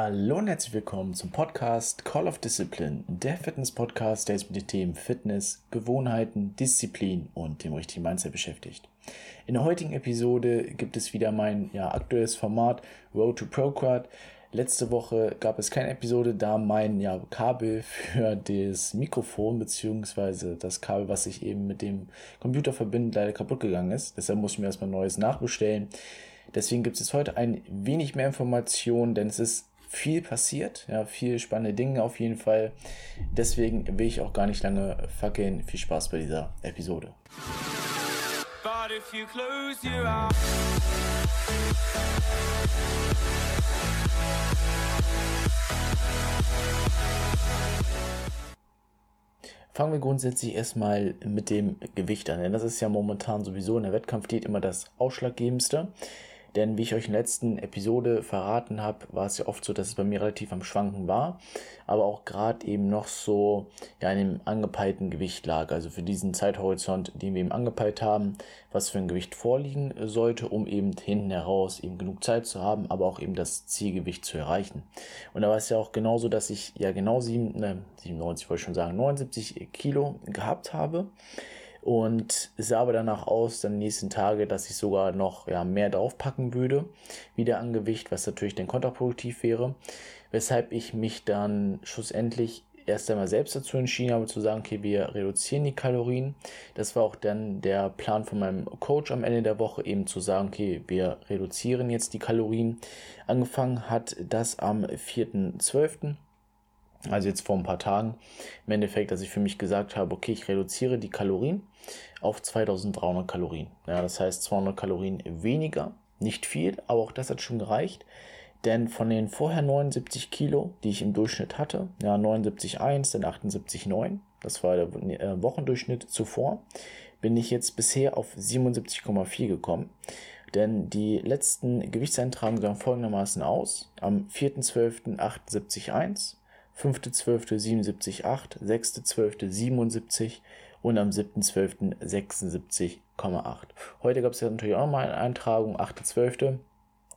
Hallo und herzlich willkommen zum Podcast Call of Discipline, der Fitness-Podcast, der sich mit den Themen Fitness, Gewohnheiten, Disziplin und dem richtigen Mindset beschäftigt. In der heutigen Episode gibt es wieder mein ja, aktuelles Format Road to ProQuad. Letzte Woche gab es keine Episode, da mein ja, Kabel für das Mikrofon bzw. das Kabel, was sich eben mit dem Computer verbindet, leider kaputt gegangen ist. Deshalb muss ich mir erstmal neues nachbestellen. Deswegen gibt es heute ein wenig mehr Informationen, denn es ist viel passiert, ja, viel spannende Dinge auf jeden Fall. Deswegen will ich auch gar nicht lange fackeln. Viel Spaß bei dieser Episode. Fangen wir grundsätzlich erstmal mit dem Gewicht an, denn das ist ja momentan sowieso in der Wettkampfdiät immer das Ausschlaggebendste. Denn wie ich euch in der letzten Episode verraten habe, war es ja oft so, dass es bei mir relativ am Schwanken war, aber auch gerade eben noch so ja, in dem angepeilten Gewicht lag. Also für diesen Zeithorizont, den wir eben angepeilt haben, was für ein Gewicht vorliegen sollte, um eben hinten heraus eben genug Zeit zu haben, aber auch eben das Zielgewicht zu erreichen. Und da war es ja auch genauso, dass ich ja genau 7, ne, 97 wollte ich schon sagen, 79 Kilo gehabt habe und sah aber danach aus, dann nächsten Tage, dass ich sogar noch ja, mehr draufpacken würde, wieder an Gewicht, was natürlich dann kontraproduktiv wäre. Weshalb ich mich dann schlussendlich erst einmal selbst dazu entschieden habe zu sagen, okay, wir reduzieren die Kalorien. Das war auch dann der Plan von meinem Coach am Ende der Woche, eben zu sagen, okay, wir reduzieren jetzt die Kalorien. Angefangen hat das am 4.12 also jetzt vor ein paar Tagen, im Endeffekt, dass ich für mich gesagt habe, okay, ich reduziere die Kalorien auf 2300 Kalorien. Ja, das heißt 200 Kalorien weniger, nicht viel, aber auch das hat schon gereicht. Denn von den vorher 79 Kilo, die ich im Durchschnitt hatte, ja 79,1, dann 78,9, das war der äh, Wochendurchschnitt zuvor, bin ich jetzt bisher auf 77,4 gekommen. Denn die letzten Gewichtseintragungen sahen folgendermaßen aus. Am 4.12. 78,1, 5.12.77,8, 6.12.77 und am 7.12. 76,8. Heute gab es ja natürlich auch nochmal eine Eintragung, 8.12.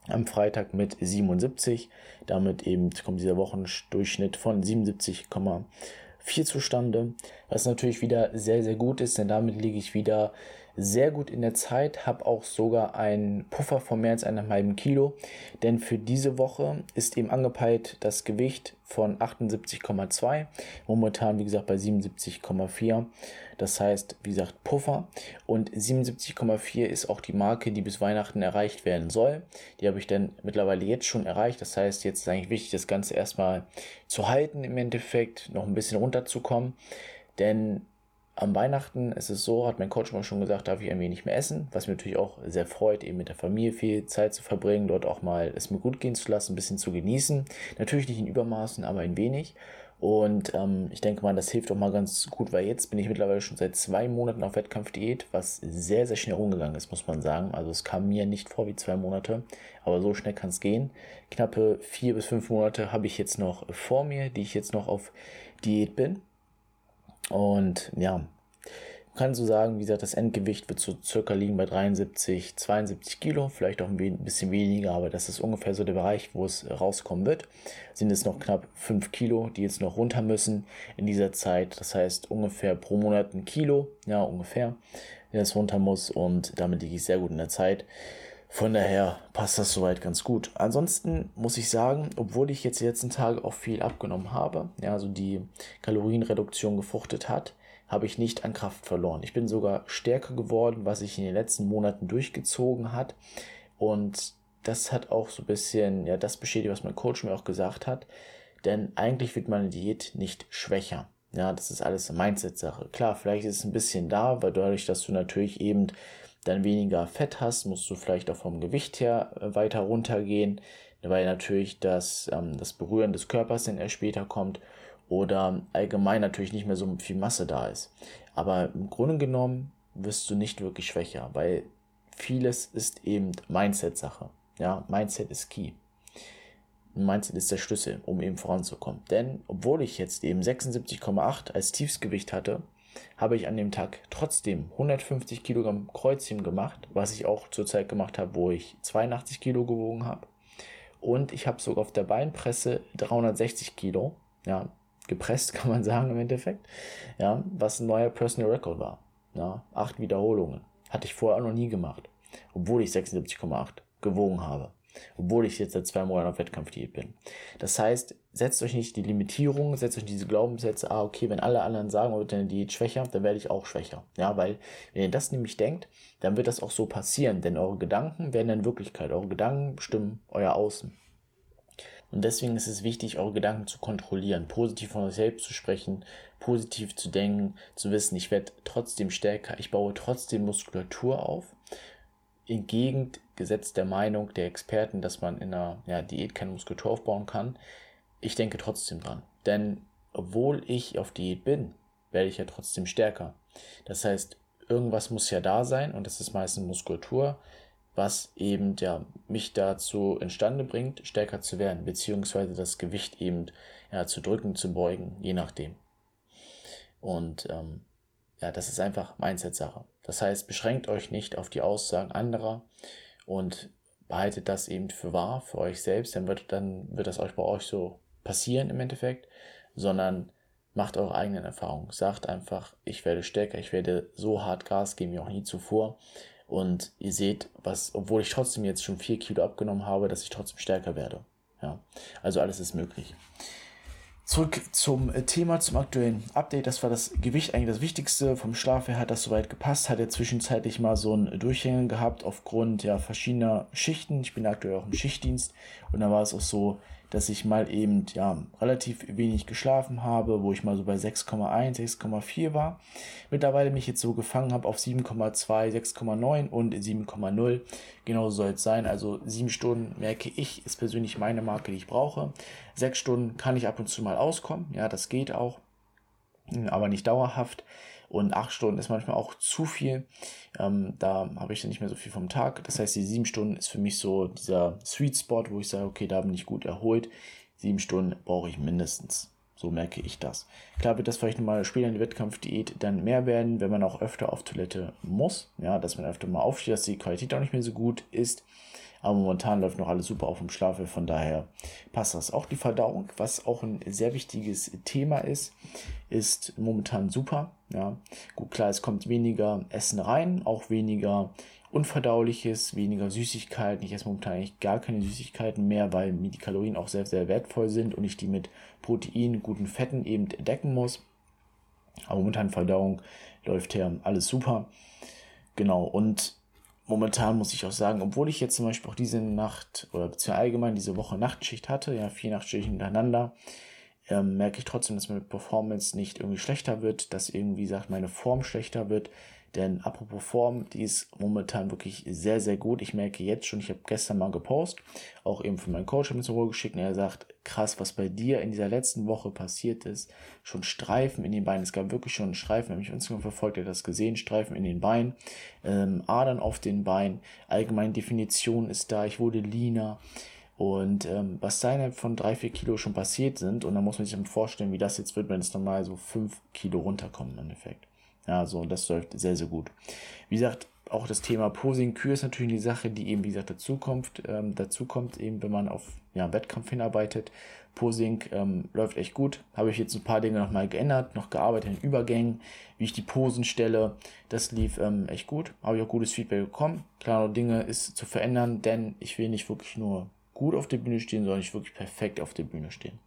am Freitag mit 77. Damit eben kommt dieser Wochendurchschnitt von 77,4 zustande. Was natürlich wieder sehr, sehr gut ist, denn damit liege ich wieder sehr gut in der Zeit, habe auch sogar einen Puffer von mehr als einem halben Kilo, denn für diese Woche ist eben angepeilt das Gewicht von 78,2, momentan wie gesagt bei 77,4, das heißt wie gesagt Puffer. Und 77,4 ist auch die Marke, die bis Weihnachten erreicht werden soll, die habe ich dann mittlerweile jetzt schon erreicht, das heißt jetzt ist eigentlich wichtig das Ganze erstmal zu halten im Endeffekt, noch ein bisschen runterzukommen, denn am Weihnachten ist es so, hat mein Coach mal schon gesagt, darf ich ein wenig mehr essen, was mir natürlich auch sehr freut, eben mit der Familie viel Zeit zu verbringen, dort auch mal es mir gut gehen zu lassen, ein bisschen zu genießen. Natürlich nicht in Übermaßen, aber ein wenig. Und ähm, ich denke mal, das hilft auch mal ganz gut, weil jetzt bin ich mittlerweile schon seit zwei Monaten auf Wettkampfdiät, was sehr, sehr schnell rumgegangen ist, muss man sagen. Also es kam mir nicht vor wie zwei Monate, aber so schnell kann es gehen. Knappe vier bis fünf Monate habe ich jetzt noch vor mir, die ich jetzt noch auf Diät bin. Und ja, kann so sagen, wie gesagt, das Endgewicht wird so circa liegen bei 73, 72 Kilo, vielleicht auch ein bisschen weniger, aber das ist ungefähr so der Bereich, wo es rauskommen wird. Sind es noch knapp 5 Kilo, die jetzt noch runter müssen in dieser Zeit. Das heißt ungefähr pro Monat ein Kilo, ja ungefähr, der das runter muss und damit liege ich sehr gut in der Zeit. Von daher passt das soweit ganz gut. Ansonsten muss ich sagen, obwohl ich jetzt die letzten Tage auch viel abgenommen habe, ja, also die Kalorienreduktion gefruchtet hat, habe ich nicht an Kraft verloren. Ich bin sogar stärker geworden, was sich in den letzten Monaten durchgezogen hat. Und das hat auch so ein bisschen, ja, das bestätigt, was mein Coach mir auch gesagt hat. Denn eigentlich wird meine Diät nicht schwächer. Ja, das ist alles Mindset-Sache. Klar, vielleicht ist es ein bisschen da, weil dadurch, dass du natürlich eben dann weniger Fett hast, musst du vielleicht auch vom Gewicht her äh, weiter runtergehen, weil natürlich das, ähm, das Berühren des Körpers dann erst später kommt oder allgemein natürlich nicht mehr so viel Masse da ist. Aber im Grunde genommen wirst du nicht wirklich schwächer, weil vieles ist eben Mindset-Sache. Ja, Mindset ist key. Mindset ist der Schlüssel, um eben voranzukommen. Denn obwohl ich jetzt eben 76,8 als Tiefsgewicht hatte, habe ich an dem Tag trotzdem 150 Kilogramm Kreuzheben gemacht, was ich auch zur Zeit gemacht habe, wo ich 82 Kilo gewogen habe. und ich habe sogar auf der Beinpresse 360 Kilo, ja, gepresst kann man sagen im Endeffekt, ja, was ein neuer Personal Record war. Ja, acht Wiederholungen. Hatte ich vorher noch nie gemacht, obwohl ich 76,8 gewogen habe obwohl ich jetzt seit zwei Monaten auf Wettkampfdiät bin. Das heißt, setzt euch nicht die Limitierung, setzt euch diese Glaubenssätze, ah, okay, wenn alle anderen sagen, wird deine Diät schwächer, dann werde ich auch schwächer. Ja, weil, wenn ihr das nämlich denkt, dann wird das auch so passieren, denn eure Gedanken werden in Wirklichkeit, eure Gedanken bestimmen euer Außen. Und deswegen ist es wichtig, eure Gedanken zu kontrollieren, positiv von euch selbst zu sprechen, positiv zu denken, zu wissen, ich werde trotzdem stärker, ich baue trotzdem Muskulatur auf entgegengesetzt der Meinung der Experten, dass man in einer ja, Diät keine Muskulatur aufbauen kann. Ich denke trotzdem dran. Denn obwohl ich auf Diät bin, werde ich ja trotzdem stärker. Das heißt, irgendwas muss ja da sein und das ist meistens Muskulatur, was eben ja, mich dazu imstande bringt, stärker zu werden, beziehungsweise das Gewicht eben ja, zu drücken, zu beugen, je nachdem. Und ähm, ja, das ist einfach Mindset-Sache. Das heißt, beschränkt euch nicht auf die Aussagen anderer und behaltet das eben für wahr, für euch selbst, dann wird, dann wird das euch bei euch so passieren im Endeffekt, sondern macht eure eigenen Erfahrungen. Sagt einfach, ich werde stärker, ich werde so hart Gas geben wie auch nie zuvor. Und ihr seht, was, obwohl ich trotzdem jetzt schon vier Kilo abgenommen habe, dass ich trotzdem stärker werde. Ja, also alles ist möglich. Zurück zum äh, Thema, zum aktuellen Update. Das war das Gewicht eigentlich das Wichtigste. Vom Schlaf her hat das soweit gepasst. Hat er zwischenzeitlich mal so ein Durchhängen gehabt aufgrund ja verschiedener Schichten. Ich bin aktuell auch im Schichtdienst und da war es auch so, dass ich mal eben ja relativ wenig geschlafen habe, wo ich mal so bei 6,1, 6,4 war. Mittlerweile mich jetzt so gefangen habe auf 7,2, 6,9 und 7,0. Genau so soll es sein. Also sieben Stunden merke ich, ist persönlich meine Marke, die ich brauche. Sechs Stunden kann ich ab und zu mal auskommen. Ja, das geht auch, aber nicht dauerhaft. Und acht Stunden ist manchmal auch zu viel. Ähm, da habe ich dann nicht mehr so viel vom Tag. Das heißt, die sieben Stunden ist für mich so dieser Sweet Spot, wo ich sage, okay, da bin ich gut erholt. Sieben Stunden brauche ich mindestens. So merke ich das. Klar wird das vielleicht nochmal später in der Wettkampfdiät dann mehr werden, wenn man auch öfter auf Toilette muss. Ja, dass man öfter mal aufsteht, dass die Qualität auch nicht mehr so gut ist. Aber momentan läuft noch alles super auf dem Schlaf, von daher passt das. Auch die Verdauung, was auch ein sehr wichtiges Thema ist, ist momentan super. Ja, gut, klar, es kommt weniger Essen rein, auch weniger Unverdauliches, weniger Süßigkeiten. Ich esse momentan eigentlich gar keine Süßigkeiten mehr, weil mir die Kalorien auch sehr, sehr wertvoll sind und ich die mit Protein, guten Fetten eben decken muss. Aber momentan Verdauung läuft her alles super. Genau, und momentan muss ich auch sagen, obwohl ich jetzt zum Beispiel auch diese Nacht oder beziehungsweise allgemein diese Woche Nachtschicht hatte, ja, vier Nachtschichten hintereinander, ähm, merke ich trotzdem, dass meine Performance nicht irgendwie schlechter wird, dass irgendwie, sagt, meine Form schlechter wird. Denn apropos Form, die ist momentan wirklich sehr, sehr gut. Ich merke jetzt schon, ich habe gestern mal gepostet, auch eben von meinem Coach habe ich mir geschickt und er sagt, krass, was bei dir in dieser letzten Woche passiert ist. Schon Streifen in den Beinen. Es gab wirklich schon Streifen, wenn mich Instagram verfolgt, hat das gesehen, Streifen in den Beinen, ähm, Adern auf den Beinen, allgemein Definition ist da, ich wurde leaner. Und ähm, was da innerhalb von drei, vier Kilo schon passiert sind, und da muss man sich dann vorstellen, wie das jetzt wird, wenn es normal so fünf Kilo runterkommt im Endeffekt. Ja, so, das läuft sehr, sehr gut. Wie gesagt, auch das Thema Posing Kür ist natürlich die Sache, die eben, wie gesagt, dazu kommt, ähm, dazu kommt eben, wenn man auf ja, Wettkampf hinarbeitet. Posing ähm, läuft echt gut. Habe ich jetzt ein paar Dinge nochmal geändert, noch gearbeitet in Übergängen, wie ich die Posen stelle. Das lief ähm, echt gut. Habe ich auch gutes Feedback bekommen. Klar, Dinge ist zu verändern, denn ich will nicht wirklich nur gut auf der Bühne stehen, sondern ich wirklich perfekt auf der Bühne stehen.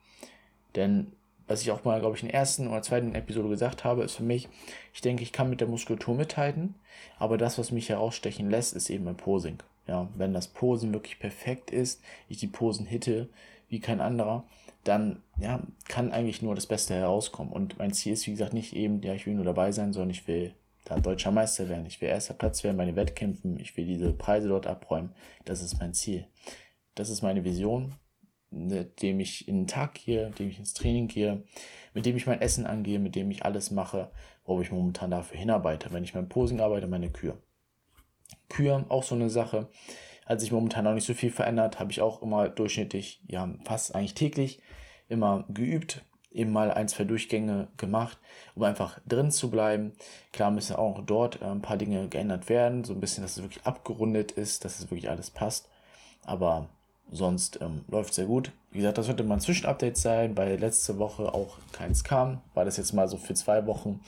Denn was ich auch mal, glaube ich, in der ersten oder zweiten Episode gesagt habe, ist für mich, ich denke, ich kann mit der Muskulatur mithalten, aber das, was mich herausstechen lässt, ist eben mein Posing. Ja, wenn das Posen wirklich perfekt ist, ich die Posen hitte wie kein anderer, dann ja, kann eigentlich nur das Beste herauskommen. Und mein Ziel ist, wie gesagt, nicht eben, ja, ich will nur dabei sein, sondern ich will da deutscher Meister werden. Ich will erster Platz werden bei den Wettkämpfen. Ich will diese Preise dort abräumen. Das ist mein Ziel. Das ist meine Vision mit dem ich in den Tag gehe, mit dem ich ins Training gehe, mit dem ich mein Essen angehe, mit dem ich alles mache, wo ich momentan dafür hinarbeite. Wenn ich mein Posing arbeite, meine Kühe. Kühe, auch so eine Sache. Hat sich momentan auch nicht so viel verändert, habe ich auch immer durchschnittlich, ja, fast eigentlich täglich immer geübt, eben mal ein, zwei Durchgänge gemacht, um einfach drin zu bleiben. Klar müssen auch dort äh, ein paar Dinge geändert werden, so ein bisschen, dass es wirklich abgerundet ist, dass es wirklich alles passt. Aber sonst ähm, läuft sehr gut. Wie gesagt, das sollte mal ein Zwischenupdate sein, weil letzte Woche auch keins kam. War das jetzt mal so für zwei Wochen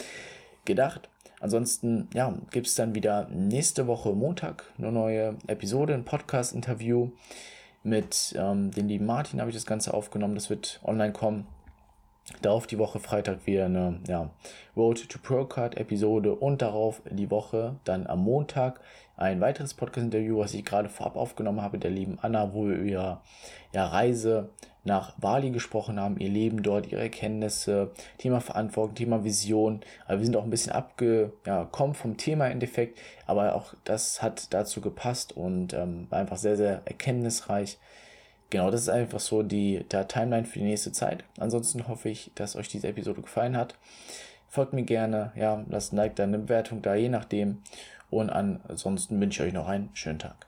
gedacht. Ansonsten, ja, gibt es dann wieder nächste Woche Montag eine neue Episode, ein Podcast-Interview mit ähm, dem lieben Martin habe ich das Ganze aufgenommen. Das wird online kommen. Darauf die Woche Freitag wieder eine ja, Road to Pro Card Episode und darauf die Woche dann am Montag ein weiteres Podcast-Interview, was ich gerade vorab aufgenommen habe, der lieben Anna, wo wir über ja, Reise nach Bali gesprochen haben, ihr Leben dort, ihre Erkenntnisse, Thema Verantwortung, Thema Vision. Also wir sind auch ein bisschen abgekommen ja, vom Thema im Endeffekt, aber auch das hat dazu gepasst und ähm, einfach sehr, sehr erkenntnisreich. Genau, das ist einfach so die der Timeline für die nächste Zeit. Ansonsten hoffe ich, dass euch diese Episode gefallen hat. Folgt mir gerne, ja, lasst ein Like da, eine Bewertung da, je nachdem. Und ansonsten wünsche ich euch noch einen schönen Tag.